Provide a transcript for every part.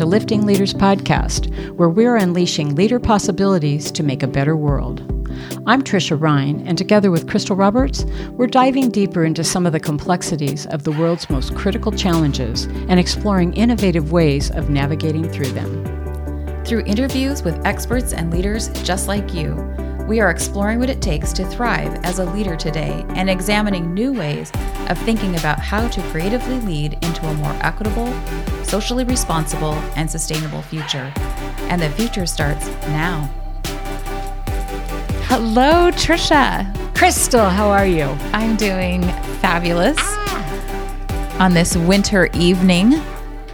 to Lifting Leaders Podcast, where we're unleashing leader possibilities to make a better world. I'm Tricia Ryan, and together with Kristal Roberts, we're diving deeper into some of the complexities of the world's most critical challenges and exploring innovative ways of navigating through them. Through interviews with experts and leaders just like you, we are exploring what it takes to thrive as a leader today and examining new ways of thinking about how to creatively lead into a more equitable, socially responsible, and sustainable future. And the future starts now. Hello, Tricia. Kristal, how are you? I'm doing fabulous ah. on this winter evening.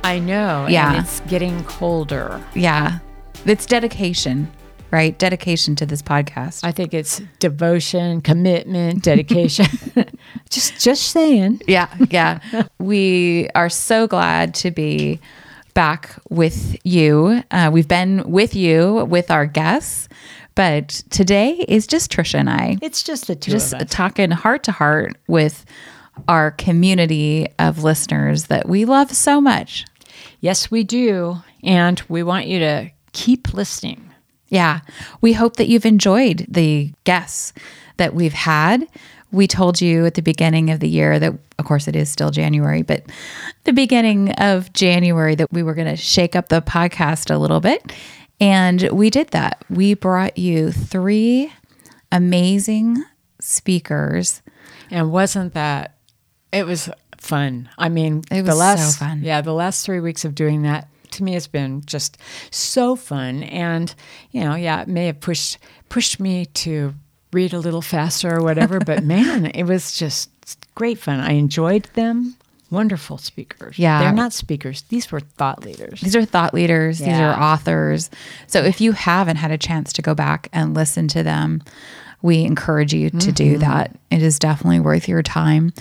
I know. Yeah. And it's getting colder. Yeah, it's dedication, right? Dedication to this podcast. I think it's devotion, commitment, dedication. just just saying. yeah, yeah. we are so glad to be back with you. Uh, we've been with you with our guests, but today is just Tricia and I It's just the two just of us. talking heart to heart with our community of listeners that we love so much. Yes, we do. And we want you to keep listening. Yeah. We hope that you've enjoyed the guests that we've had. We told you at the beginning of the year that, of course, it is still January, but the beginning of January that we were going to shake up the podcast a little bit. And we did that. We brought you three amazing speakers. And wasn't that it was fun. I mean, It the was so last fun. Yeah, the last 3 weeks of doing that to me has been just so fun and you know, yeah, it may have pushed pushed me to read a little faster or whatever, but man, it was just great fun. I enjoyed them. Wonderful speakers. Yeah. They're not speakers. These were thought leaders. These are thought leaders, these are authors. So if you haven't had a chance to go back and listen to them, we encourage you to do mm-hmm. that. It is definitely worth your time.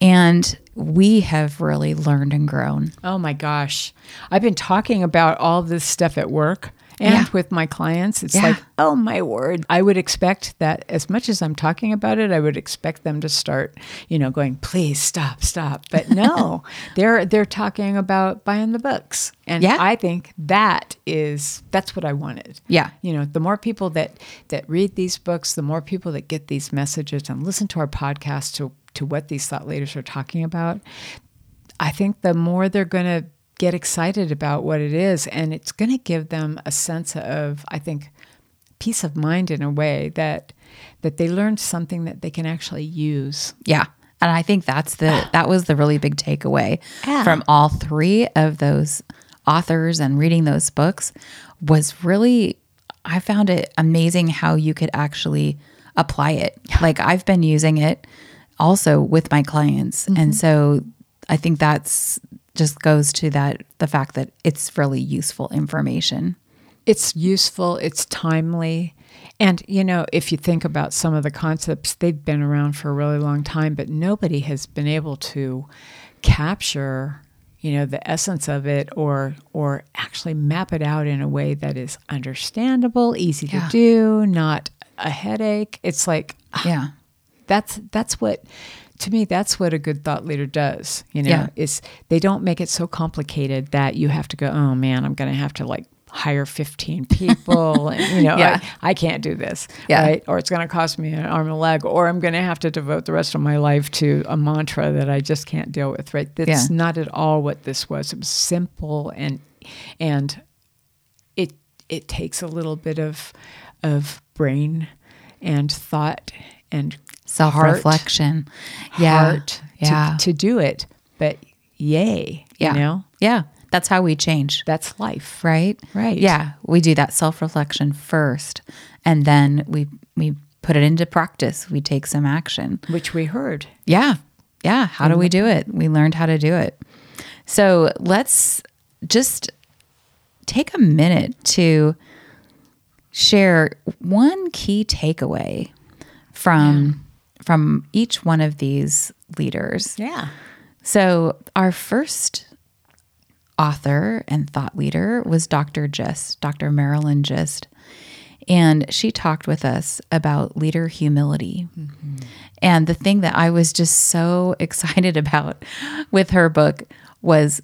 And we have really learned and grown. Oh my gosh. I've been talking about all this stuff at work and Yeah. with my clients. It's Yeah. like, oh my word. I would expect that as much as I'm talking about it, I would expect them to start, you know, going, please stop, stop. But no, they're they're talking about buying the books. And Yeah. I think that is that's what I wanted. Yeah. You know, the more people that that read these books, the more people that get these messages and listen to our podcast to to what these thought leaders are talking about, I think the more they're going to get excited about what it is, and it's going to give them a sense of, I think, peace of mind in a way that that they learned something that they can actually use. Yeah. And I think that's the that was the really big takeaway Yeah. from all three of those authors and reading those books was really I found it amazing how you could actually apply it. Like I've been using it also with my clients. And mm-hmm. so I think that's just goes to that the fact that it's really useful information. It's useful, it's timely. And, you know, if you think about some of the concepts, they've been around for a really long time, but nobody has been able to capture, you know, the essence of it or or actually map it out in a way that is understandable, easy Yeah. to do, not a headache. It's like ah, Yeah. That's that's what to me that's what a good thought leader does you know Yeah. is they don't make it so complicated that you have to go oh man i'm going to have to like hire 15 people and, you know Yeah. I, I can't do this Yeah. right or it's going to cost me an arm and a leg or i'm going to have to devote the rest of my life to a mantra that i just can't deal with right that's Yeah. not at all what this was it was simple and and it it takes a little bit of of brain and thought and Self reflection. Yeah. heart Yeah. to, to do it. But yay, yeah. you know, Yeah. That's how we change. that's life. right Right. yeah we do that self-reflection first and then we we put it into practice we take some action Which we heard. yeah yeah how do we do it we learned how to do it so let's just take a minute to share one key takeaway from from each one of these leaders Yeah. so, our first author and thought leader was Dr. Gist, Dr. Marilyn Gist. And she talked with us about leader humility. And the thing that I was just so excited about with her book was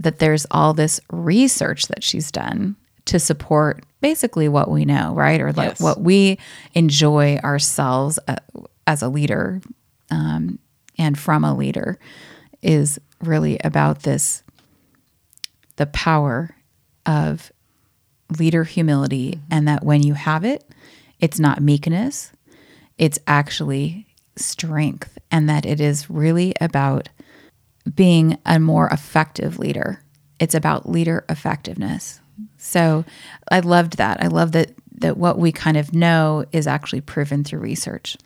that there's all this research that she's done to support basically what we know, right? Or like Yes. what we enjoy ourselves uh, as a leader um, and from a leader is really about this the power of leader humility and that when you have it, it's not meekness, it's actually strength, and that it is really about being a more effective leader. It's about leader effectiveness. So I loved that. I love that that what we kind of know is actually proven through research.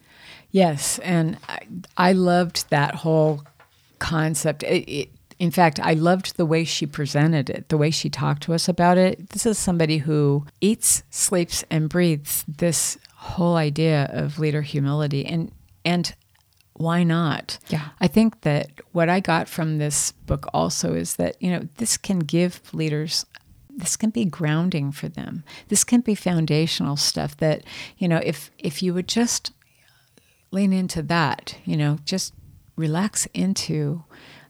Yes, and I, I loved that whole concept. It, it, in fact, I loved the way she presented it, the way she talked to us about it. This is somebody who eats, sleeps, and breathes this whole idea of leader humility, and and why not? Yeah. I think that what I got from this book also is that you know this can give leaders this can be grounding for them. This can be foundational stuff that, you know, if if you would just lean into that, you know, just relax into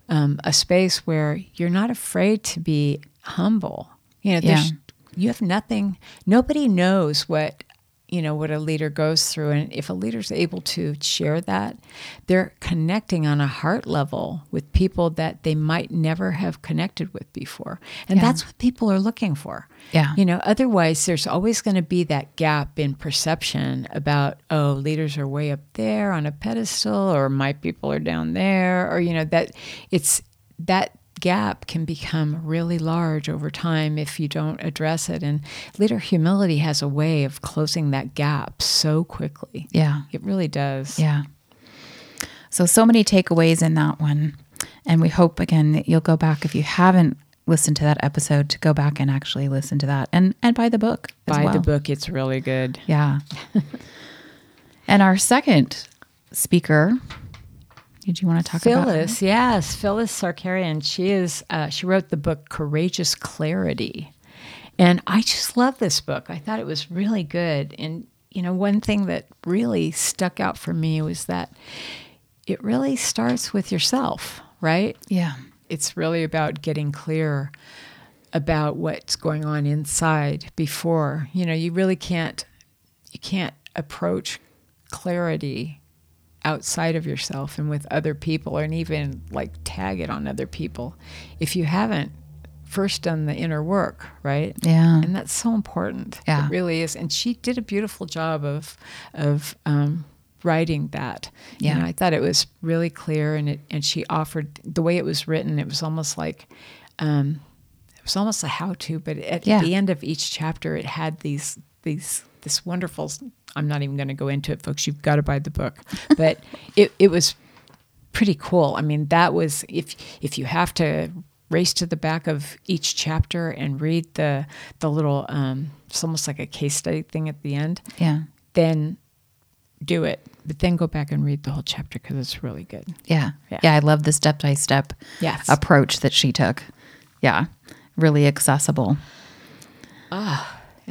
um, a space where you're not afraid to be humble. You know, there's, Yeah. you have nothing. Nobody knows what you know what a leader goes through, and if a leader's able to share that, they're connecting on a heart level with people that they might never have connected with before, and Yeah. that's what people are looking for. Yeah. You know, otherwise, there's always going to be that gap in perception about, oh, leaders are way up there on a pedestal, or my people are down there, or, you know, that it's that gap can become really large over time if you don't address it. And leader humility has a way of closing that gap so quickly. Yeah. It really does. Yeah. So, so many takeaways in that one. And we hope, again, that you'll go back if you haven't listened to that episode to go back and actually listen to that and, and buy the book. Buy well. the book, it's really good. Yeah. and our second speaker, did you want to talk about? Phyllis, yes, Phyllis Sarkarian. She is. Uh, she wrote the book Courageous Clarity, and I just love this book. I thought it was really good. And you know, one thing that really stuck out for me was that it really starts with yourself, right? Yeah. It's really about getting clear about what's going on inside before. You know, you really can't. You can't approach clarity outside of yourself and with other people and even like tag it on other people if you haven't first done the inner work right Yeah. and that's so important Yeah. it really is and she did a beautiful job of of um, writing that You Yeah. know, i thought it was really clear and it and she offered the way it was written it was almost like um, it was almost a how-to but at Yeah. the end of each chapter it had these these this wonderful i'm not even going to go into it folks you've got to buy the book but it, it was pretty cool i mean that was if if you have to race to the back of each chapter and read the the little um it's almost like a case study thing at the end Yeah. then do it but then go back and read the whole chapter because it's really good Yeah. Yeah. Yeah. I love the step by step approach that she took. Yeah. Really accessible.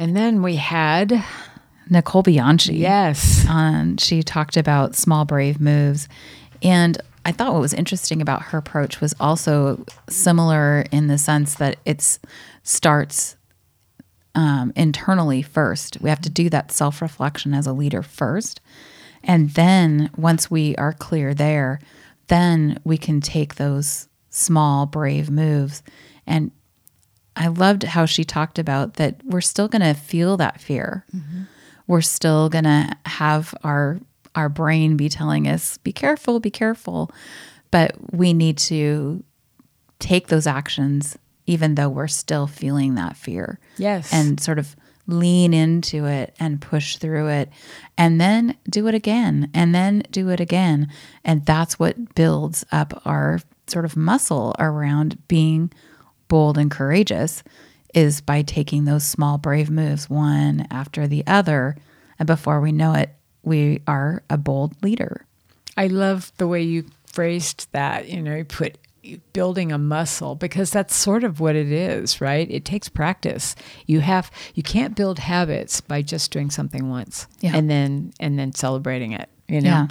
And then we had Nicole Bianchi. yes Um, she talked about small, brave moves. And I thought what was interesting about her approach was also similar in the sense that it starts um, internally first. We have to do that self reflection as a leader first. And then once we are clear there, then we can take those small, brave moves. And I loved how she talked about that we're still going to feel that fear. Mm-hmm. We're still going to have our our brain be telling us be careful, be careful, but we need to take those actions even though we're still feeling that fear. Yes. And sort of lean into it and push through it and then do it again and then do it again and that's what builds up our sort of muscle around being bold and courageous is by taking those small brave moves one after the other and before we know it we are a bold leader I love the way you phrased that. You know, you put building a muscle because that's sort of what it is, right? It takes practice. You have you can't build habits by just doing something once Yeah. and then and then celebrating it. You know, Yeah.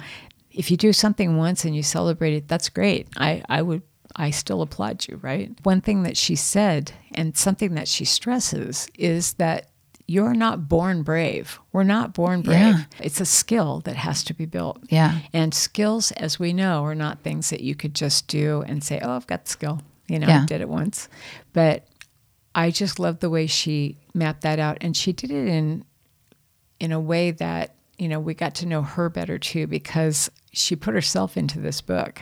if you do something once and you celebrate it, that's great. I I would I still applaud you, right? One thing that she said, and something that she stresses, is that you're not born brave. We're not born brave. Yeah. It's a skill that has to be built. Yeah. And skills, as we know, are not things that you could just do and say, oh, I've got the skill. You know, Yeah. I did it once. But I just love the way she mapped that out. And she did it in in a way that, you know, we got to know her better too, because she put herself into this book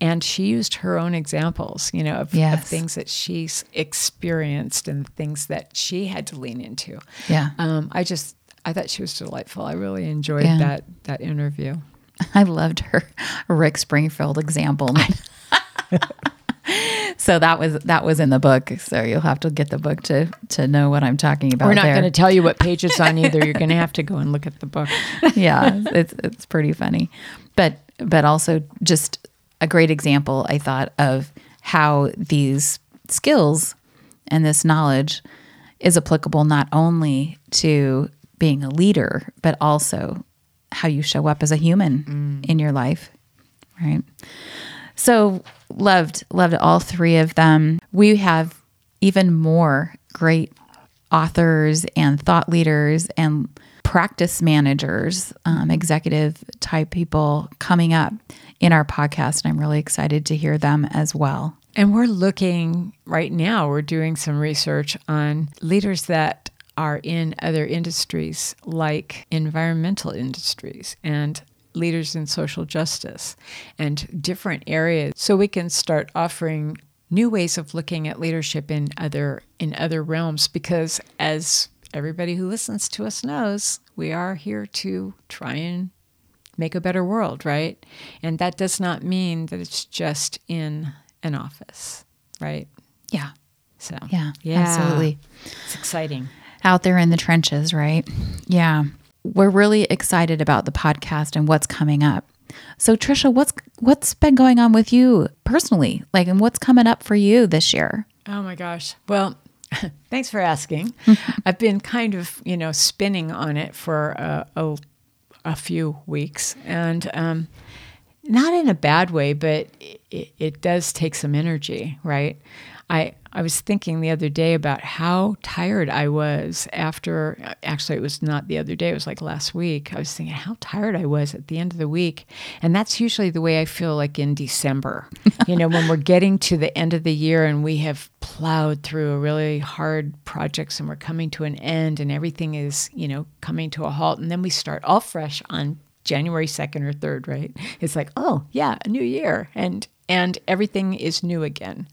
and she used her own examples, you know, of, of things that she's experienced and things that she had to lean into. Yeah. Um, I just, I thought she was delightful. I really enjoyed Yeah. that that interview. I loved her Rick Springfield example. so that was that was in the book. So you'll have to get the book to to know what I'm talking about. We're not going to tell you what page it's on either. You're going to have to go and look at the book. yeah, it's it's pretty funny, but but also just a great example. I thought of how these skills and this knowledge is applicable not only to being a leader, but also how you show up as a human mm. in your life, right? So loved loved all three of them. We have even more great authors and thought leaders and practice managers, um, executive type people coming up in our podcast, and I'm really excited to hear them as well. And we're looking right now, we're doing some research on leaders that are in other industries like environmental industries and leaders in social justice and different areas so we can start offering new ways of looking at leadership in other in other realms because as everybody who listens to us knows we are here to try and make a better world, right? And that does not mean that it's just in an office, right? Yeah, So, yeah, absolutely. It's exciting. out there in the trenches, right? Yeah. We're really excited about the podcast and what's coming up. So Tricia, what's what's been going on with you personally? Like and what's coming up for you this year? Oh my gosh. Well, thanks for asking. I've been kind of, you know, spinning on it for a, a, a few weeks and um, not in a bad way, but it, it does take some energy, right? I, I was thinking the other day about how tired I was after, actually, it was not the other day, it was like last week. I was thinking how tired I was at the end of the week. And that's usually the way I feel like in December, you know, when we're getting to the end of the year and we have plowed through a really hard projects and we're coming to an end and everything is, you know, coming to a halt. And then we start all fresh on January 2nd or 3rd, right? It's like, oh, yeah, a new year. And, and everything is new again.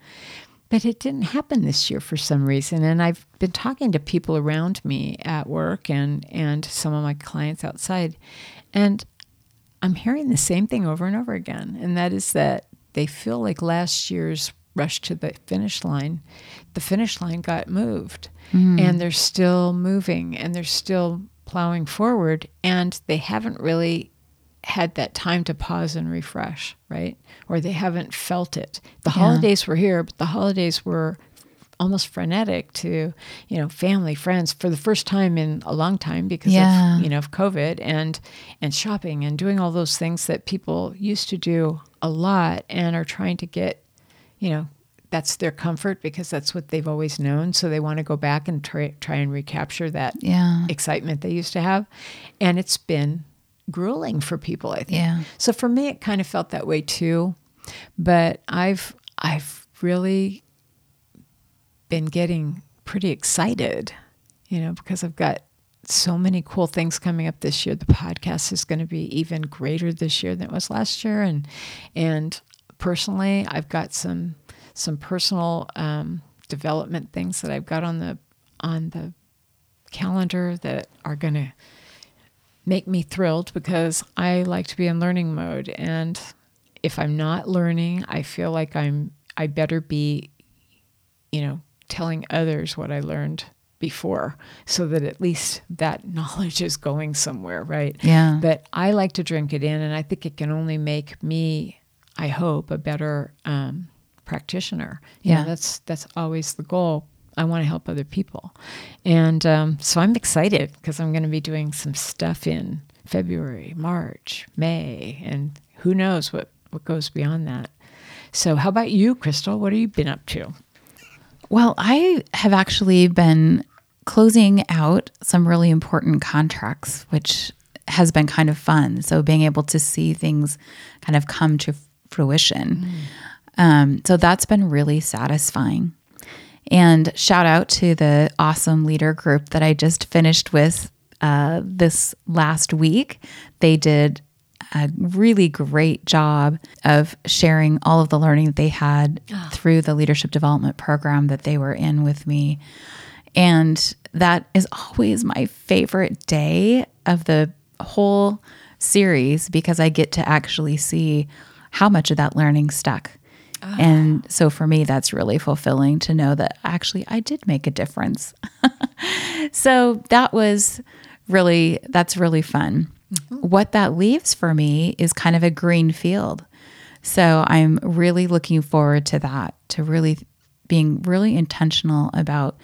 But it didn't happen this year for some reason. And I've been talking to people around me at work and, and some of my clients outside. And I'm hearing the same thing over and over again. And that is that they feel like last year's rush to the finish line, the finish line got moved. Mm-hmm. And they're still moving and they're still plowing forward. And they haven't really had that time to pause and refresh, right? Or they haven't felt it. The holidays were here, but the holidays were almost frenetic to, you know, family, friends for the first time in a long time because Yeah. of, you know, of COVID and and shopping and doing all those things that people used to do a lot and are trying to get, you know, that's their comfort because that's what they've always known. So they want to go back and try, try and recapture that Yeah. excitement they used to have. And it's been grueling for people, I think. Yeah. So for me it kind of felt that way too. But I've I've really been getting pretty excited, you know, because I've got so many cool things coming up this year. The podcast is going to be even greater this year than it was last year, and and personally, I've got some some personal um, development things that I've got on the on the calendar that are going to make me thrilled because I like to be in learning mode and if I'm not learning, I feel like I'm I better be you know telling others what I learned before so that at least that knowledge is going somewhere, right? Yeah. But I like to drink it in and I think it can only make me I hope a better um, practitioner. You know, Yeah. that's that's always the goal. I want to help other people. And um, so I'm excited because I'm going to be doing some stuff in February, March, May, and who knows what, what goes beyond that. So, how about you, Kristal? What have you been up to? Well, I have actually been closing out some really important contracts, which has been kind of fun. So, being able to see things kind of come to fruition. Mm. Um, so, that's been really satisfying. And shout out to the awesome leader group that I just finished with uh, this last week. They did a really great job of sharing all of the learning that they had oh. through the leadership development program that they were in with me. And that is always my favorite day of the whole series because I get to actually see how much of that learning stuck. Oh. And so for me, that's really fulfilling to know that actually I did make a difference. so that was really, that's really fun. Mm-hmm. What that leaves for me is kind of a green field. So I'm really looking forward to that, to really being really intentional about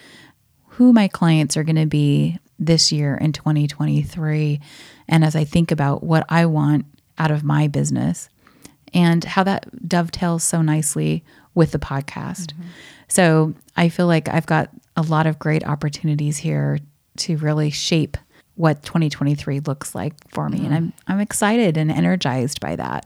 who my clients are going to be this year in 2023. And as I think about what I want out of my business and how that dovetails so nicely with the podcast. Mm-hmm. So I feel like I've got a lot of great opportunities here to really shape what 2023 looks like for me. Mm. And I'm I'm excited and energized by that.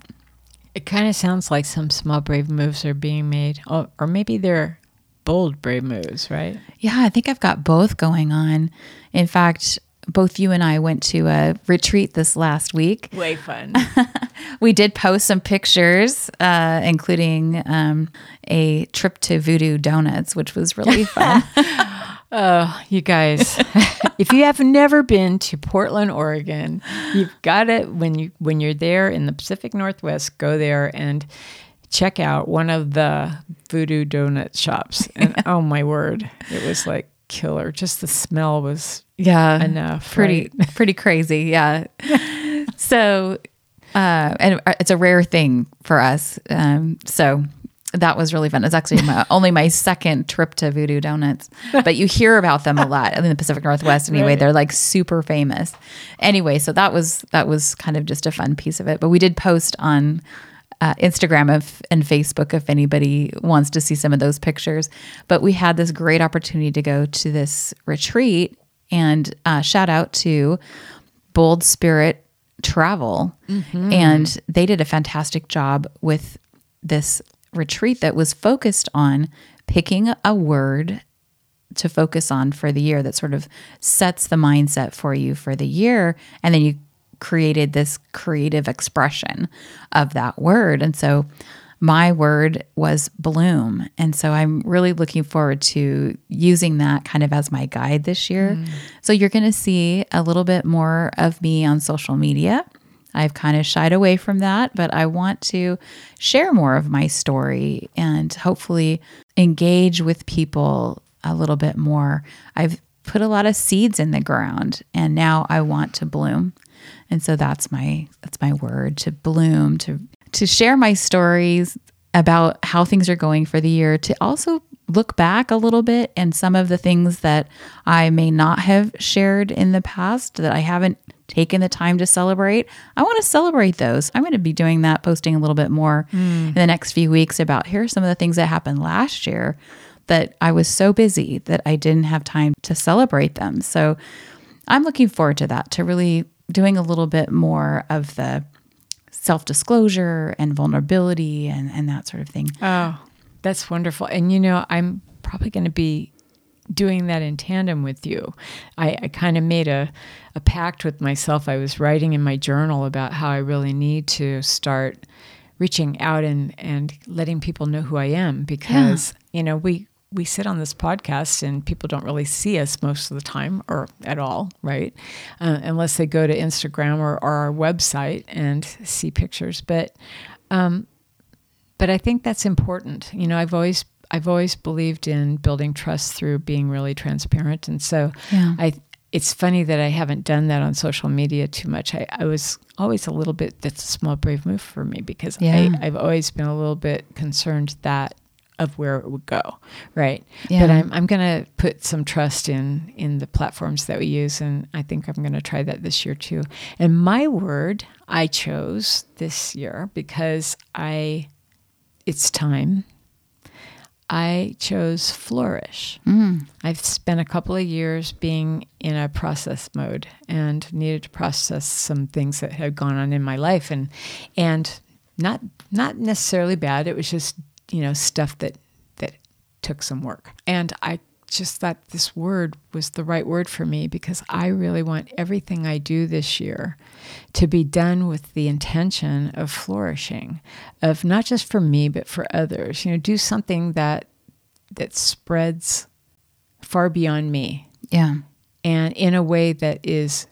It kind of sounds like some small brave moves are being made, or, or maybe they're bold brave moves, right? Yeah, I think I've got both going on. In fact, both you and I went to a retreat this last week. Way fun. we did post some pictures, uh, including um, a trip to Voodoo Doughnuts, which was really fun. Oh, you guys, if you have never been to Portland, Oregon, you've got it when you when you're there in the Pacific Northwest, go there and check out one of the voodoo donut shops. And oh my word, it was like killer. Just the smell was yeah enough. Pretty right? pretty crazy. Yeah. so uh, and it's a rare thing for us. Um, so that was really fun. It's actually my, only my second trip to Voodoo Doughnuts, but you hear about them a lot in the Pacific Northwest. Anyway, right. they're like super famous. Anyway, so that was that was kind of just a fun piece of it. But we did post on uh, Instagram if, and Facebook if anybody wants to see some of those pictures. But we had this great opportunity to go to this retreat, and uh, shout out to Bold Spirit Travel, mm-hmm. and they did a fantastic job with this retreat that was focused on picking a word to focus on for the year that sort of sets the mindset for you for the year. And then you created this creative expression of that word. And so my word was bloom. And so I'm really looking forward to using that kind of as my guide this year. Mm. So you're going to see a little bit more of me on social media. I've kind of shied away from that, but I want to share more of my story and hopefully engage with people a little bit more. I've put a lot of seeds in the ground and now I want to bloom. And so that's my that's my word to bloom to to share my stories about how things are going for the year to also look back a little bit and some of the things that I may not have shared in the past that I haven't taken the time to celebrate. I want to celebrate those. I'm going to be doing that, posting a little bit more mm. in the next few weeks about here are some of the things that happened last year that I was so busy that I didn't have time to celebrate them. So I'm looking forward to that, to really doing a little bit more of the self disclosure and vulnerability and, and that sort of thing. Oh, that's wonderful. And you know, I'm probably going to be doing that in tandem with you. I, I kind of made a, a pact with myself. I was writing in my journal about how I really need to start reaching out and, and letting people know who I am because, yeah. you know, we, we sit on this podcast and people don't really see us most of the time or at all, right? Uh, unless they go to Instagram or, or, our website and see pictures. But, um, but I think that's important. You know, I've always I've always believed in building trust through being really transparent, and so yeah. I. It's funny that I haven't done that on social media too much. I, I was always a little bit. That's a small brave move for me because yeah. I, I've always been a little bit concerned that of where it would go, right? Yeah. But I'm I'm going to put some trust in in the platforms that we use, and I think I'm going to try that this year too. And my word I chose this year because I it's time. I chose flourish. Mm. I've spent a couple of years being in a process mode and needed to process some things that had gone on in my life and and not not necessarily bad. It was just, you know, stuff that that took some work. And I just thought this word was the right word for me because I really want everything I do this year to be done with the intention of flourishing, of not just for me but for others. You know, do something that that spreads far beyond me Yeah. and in a way that is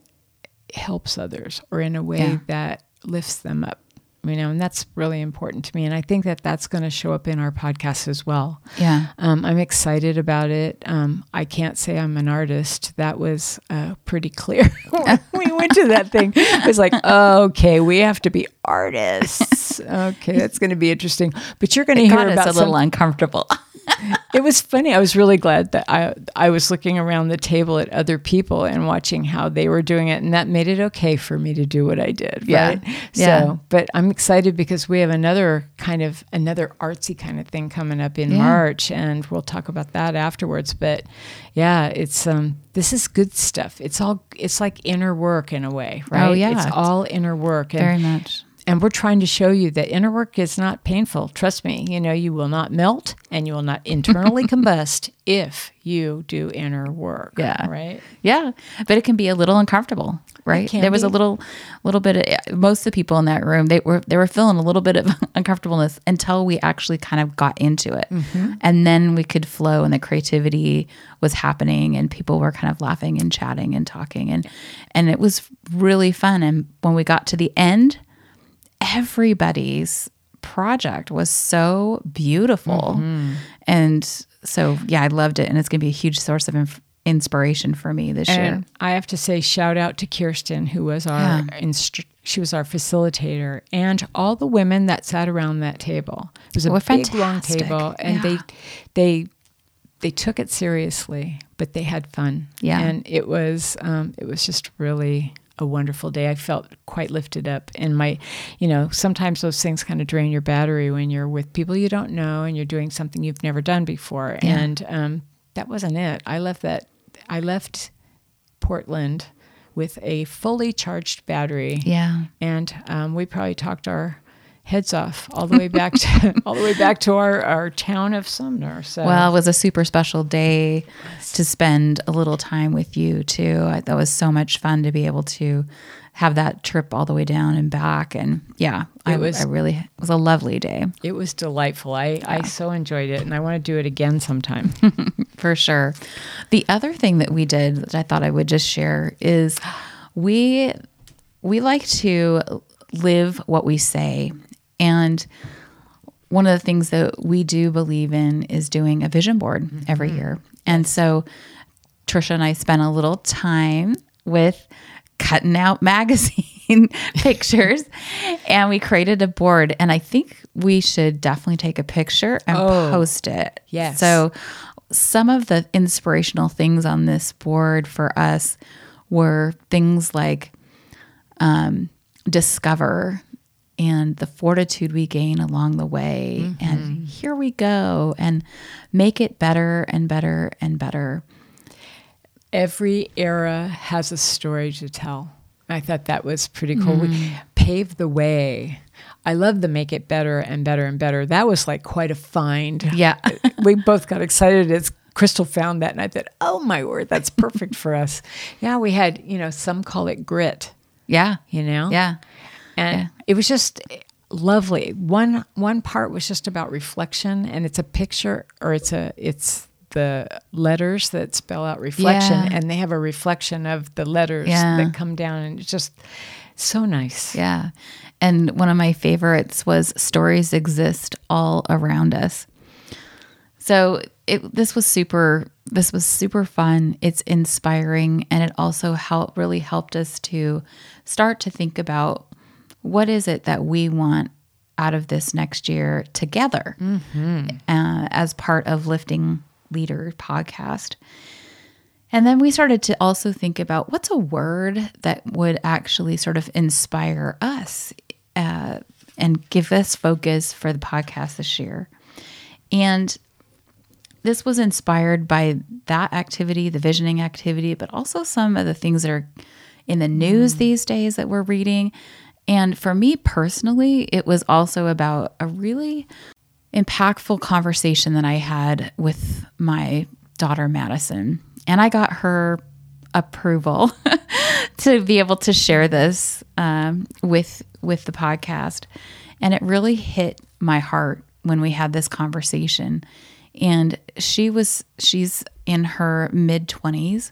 helps others or in a way Yeah. that lifts them up. You know, and that's really important to me. And I think that that's going to show up in our podcast as well. Yeah. Um, I'm excited about it. Um, I can't say I'm an artist. That was uh, pretty clear when we went to that thing. It was like, okay, we have to be artists. Okay, that's going to be interesting. But you're going to hear about a some little uncomfortable. it was funny. I was really glad that I I was looking around the table at other people and watching how they were doing it, and that made it okay for me to do what I did. Yeah. Right? Yeah. So, but I'm excited because we have another kind of another artsy kind of thing coming up in Yeah. March, and we'll talk about that afterwards. But yeah, it's um this is good stuff. It's all it's like inner work in a way, right? Oh, yeah. it's all inner work. And Very much. And we're trying to show you that inner work is not painful. Trust me, you know, you will not melt and you will not internally combust if you do inner work. Yeah. Right? Yeah, but it can be a little uncomfortable, right? there was a little, little bit of most of the people in that room. They were they were feeling a little bit of uncomfortableness until we actually kind of got into it, mm-hmm. and then we could flow, and the creativity was happening, and people were kind of laughing and chatting and talking, and and it was really fun. And when we got to the end, everybody's project was so beautiful, and so yeah, I loved it, and it's going to be a huge source of inf- inspiration for me this year. I have to say, shout out to Kirsten, who was our instru- she was our facilitator, and all the women that sat around that table. It was a Well, big, long table, and Yeah. they they they took it seriously, but they had fun. Yeah. and it was um, it was just really a wonderful day. I felt quite lifted up, and my, you know, sometimes those things kind of drain your battery when you're with people you don't know and you're doing something you've never done before, Yeah. and um, that wasn't it. I left that. I left Portland with a fully charged battery. Yeah. And um, we probably talked our heads off all the way back to all the way back to our, our town of Sumner. So Well, it was a super special day to spend a little time with you too. I, that was so much fun to be able to have that trip all the way down and back. And yeah, I, was- I really it was a lovely day it was delightful. I, I so enjoyed it and I want to do it again sometime. for sure. The other thing that we did that I thought I would just share is we we like to live what we say. And one of the things that we do believe in is doing a vision board every year. And so Tricia and I spent a little time with cutting out magazine pictures and we created a board and I think we should definitely take a picture and Oh, post it. yes. So some of the inspirational things on this board for us were things like um, discover and the fortitude we gain along the way and mm-hmm. here we go and make it better and better and better Every era has a story to tell. I thought that was pretty cool. We mm-hmm. paved the way. I love the make it better and better and better. That was like quite a find. Yeah. we both got excited as Kristal found that, and I thought, oh my word, that's perfect for us. Yeah, we had, you know, some call it grit, yeah you know? yeah And it was just eh, lovely. One one part was just about reflection and it's a picture or it's a it's the letters that spell out reflection Yeah. and they have a reflection of the letters Yeah. that come down and it's just so nice. Yeah. And one of my favorites was stories exist all around us. So it this was super this was super fun. It's inspiring and it also helped really helped us to start to think about what is it that we want out of this next year together uh, as part of lifting leader podcast and then we started to also think about what's a word that would actually sort of inspire us uh, and give us focus for the podcast this year. And this was inspired by that activity, the visioning activity, but also some of the things that are in the news these days that we're reading. And for me personally, it was also about a really impactful conversation that I had with my daughter, Madison. And I got her approval to be able to share this um, with with the podcast, and it really hit my heart when we had this conversation. And she was she's in her mid twenties,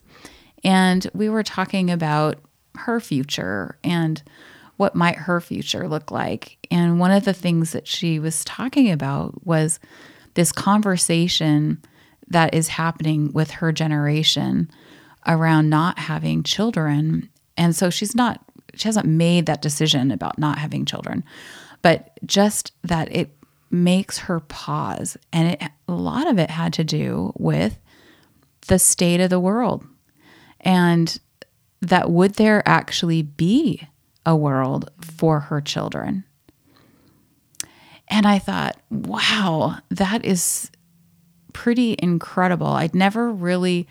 and we were talking about her future and what might her future look like. And one of the things that she was talking about was this conversation that is happening with her generation around not having children. And so she's not, she hasn't made that decision about not having children, but just that it makes her pause. And it, a lot of it had to do with the state of the world and that would there actually be a world for her children? And I thought, wow, that is pretty incredible. I'd never really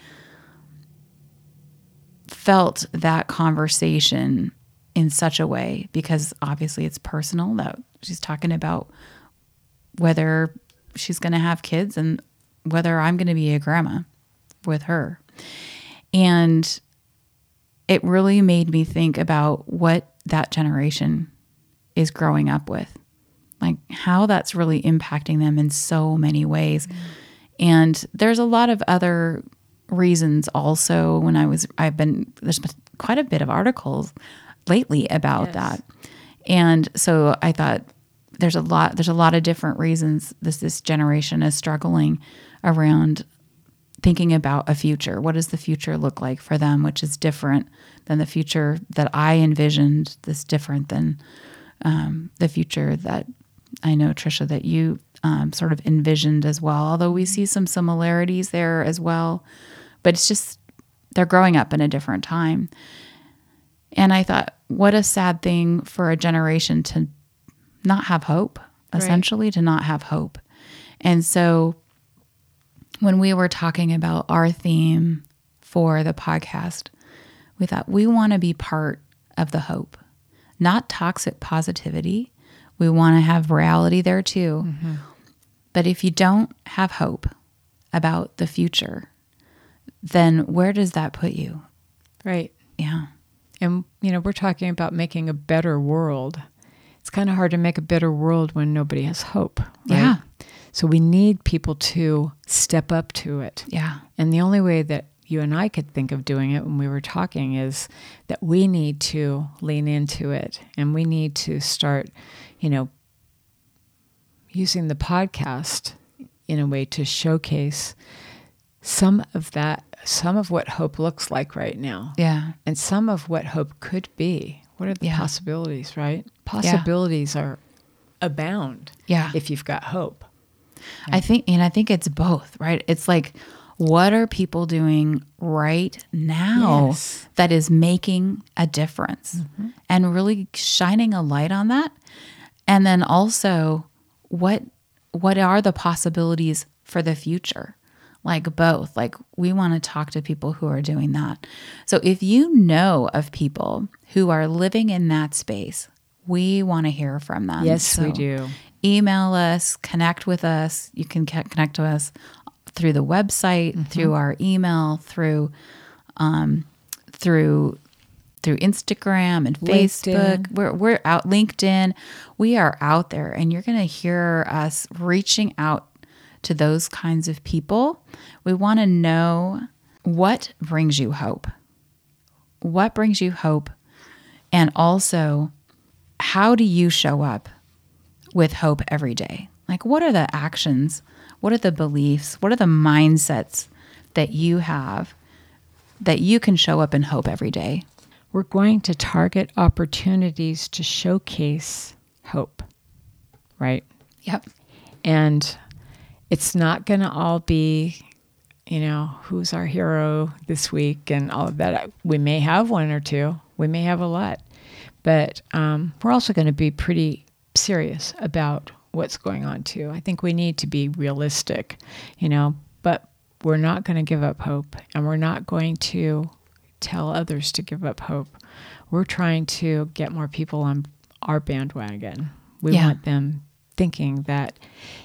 felt that conversation in such a way because obviously it's personal that she's talking about whether she's going to have kids and whether I'm going to be a grandma with her. And it really made me think about what that generation is growing up with, like how that's really impacting them in so many ways. Mm-hmm. And there's a lot of other reasons also when I was, I've been, there's been quite a bit of articles lately about yes. that. And so I thought there's a lot, there's a lot of different reasons this, this generation is struggling around thinking about a future. What does the future look like for them, which is different than the future that I envisioned, this different than um, the future that I know, Tricia, that you um, sort of envisioned as well. Although we see some similarities there as well, but it's just they're growing up in a different time. And I thought, what a sad thing for a generation to not have hope, essentially, right. to not have hope. And so when we were talking about our theme for the podcast, we thought we want to be part of the hope, not toxic positivity. We want to have reality there too. Mm-hmm. But if you don't have hope about the future, then where does that put you? Right. Yeah. And, you know, we're talking about making a better world. It's kind of hard to make a better world when nobody has hope. Right? Yeah. So we need people to step up to it. Yeah. And the only way that you and I could think of doing it when we were talking is that we need to lean into it and we need to start, you know, using the podcast in a way to showcase some of that, some of what hope looks like right now. Yeah. And some of what hope could be. What are the yeah. possibilities, right? Possibilities yeah. are abound. Yeah. If you've got hope. I think, and I think it's both, right? It's like, what are people doing right now yes. that is making a difference mm-hmm. and really shining a light on that? And then also, what what are the possibilities for the future? Like both. Like we want to talk to people who are doing that. So if you know of people who are living in that space, we want to hear from them. Yes, so we do email us, connect with us. You can connect to us through the website, mm-hmm. through our email, through um, through through Instagram and Facebook. We're we're out LinkedIn. We are out there and you're going to hear us reaching out to those kinds of people. We want to know what brings you hope. What brings you hope? And also, how do you show up with hope every day? Like, what are the actions? What are the beliefs? What are the mindsets that you have that you can show up in hope every day? We're going to target opportunities to showcase hope, right? Yep. And it's not going to all be, you know, who's our hero this week and all of that. We may have one or two, we may have a lot, but um, we're also going to be pretty serious about what's going on too. I think we need to be realistic, you know, but we're not going to give up hope and we're not going to tell others to give up hope. We're trying to get more people on our bandwagon. We Yeah. want them thinking that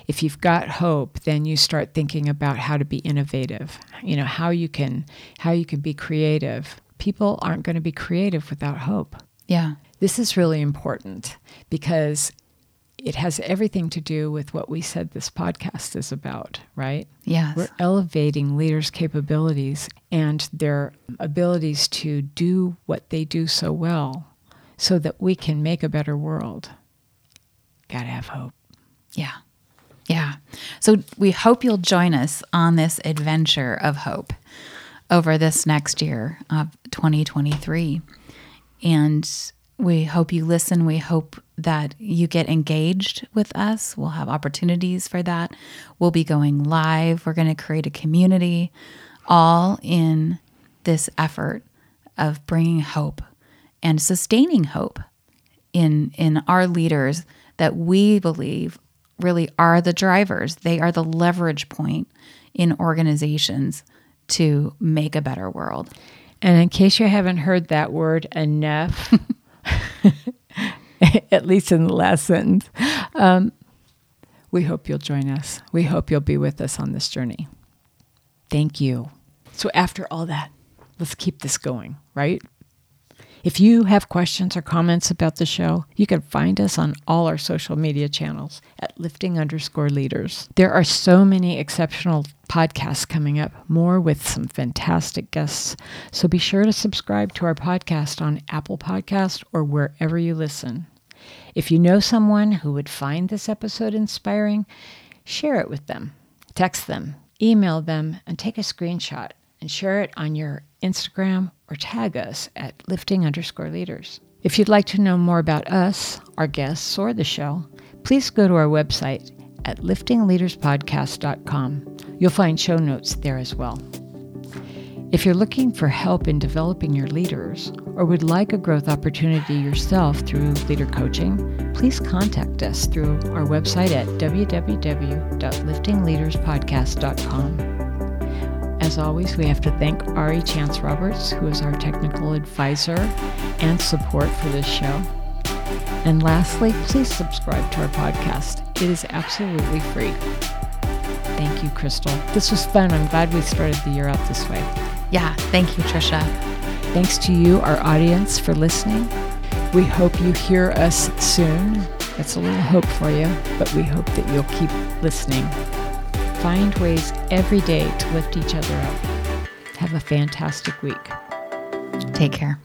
if you've got hope, then you start thinking about how to be innovative. You know, how you can how you can be creative. People aren't going to be creative without hope. Yeah. This is really important because it has everything to do with what we said this podcast is about, right? Yes. We're elevating leaders' capabilities and their abilities to do what they do so well so that we can make a better world. Got to have hope. Yeah. Yeah. So we hope you'll join us on this adventure of hope over this next year of 2023. And we hope you listen. We hope that you get engaged with us. We'll have opportunities for that. We'll be going live. We're going to create a community all in this effort of bringing hope and sustaining hope in in our leaders that we believe really are the drivers. They are the leverage point in organizations to make a better world. And in case you haven't heard that word enough, at least in the last sentence, um, we hope you'll join us. We hope you'll be with us on this journey. Thank you. So, after all that, let's keep this going, right? If you have questions or comments about the show, you can find us on all our social media channels at lifting underscore leaders. There are so many exceptional podcasts coming up, more with some fantastic guests. So be sure to subscribe to our podcast on Apple Podcast or wherever you listen. If you know someone who would find this episode inspiring, share it with them. Text them, email them, and take a screenshot and share it on your Instagram or tag us at lifting underscore leaders. If you'd like to know more about us, our guests, or the show, please go to our website at liftingleaderspodcast.com. You'll find show notes there as well. If you're looking for help in developing your leaders or would like a growth opportunity yourself through leader coaching, please contact us through our website at www.liftingleaderspodcast.com. As always, we have to thank Ari Chance Roberts, who is our technical advisor and support for this show. And lastly, please subscribe to our podcast. It is absolutely free. Thank you, Kristal. This was fun. I'm glad we started the year out this way. Yeah. Thank you, Tricia. Thanks to you, our audience, for listening. We hope you hear us soon. It's a little hope for you, but we hope that you'll keep listening. Find ways every day to lift each other up. Have a fantastic week. Take care.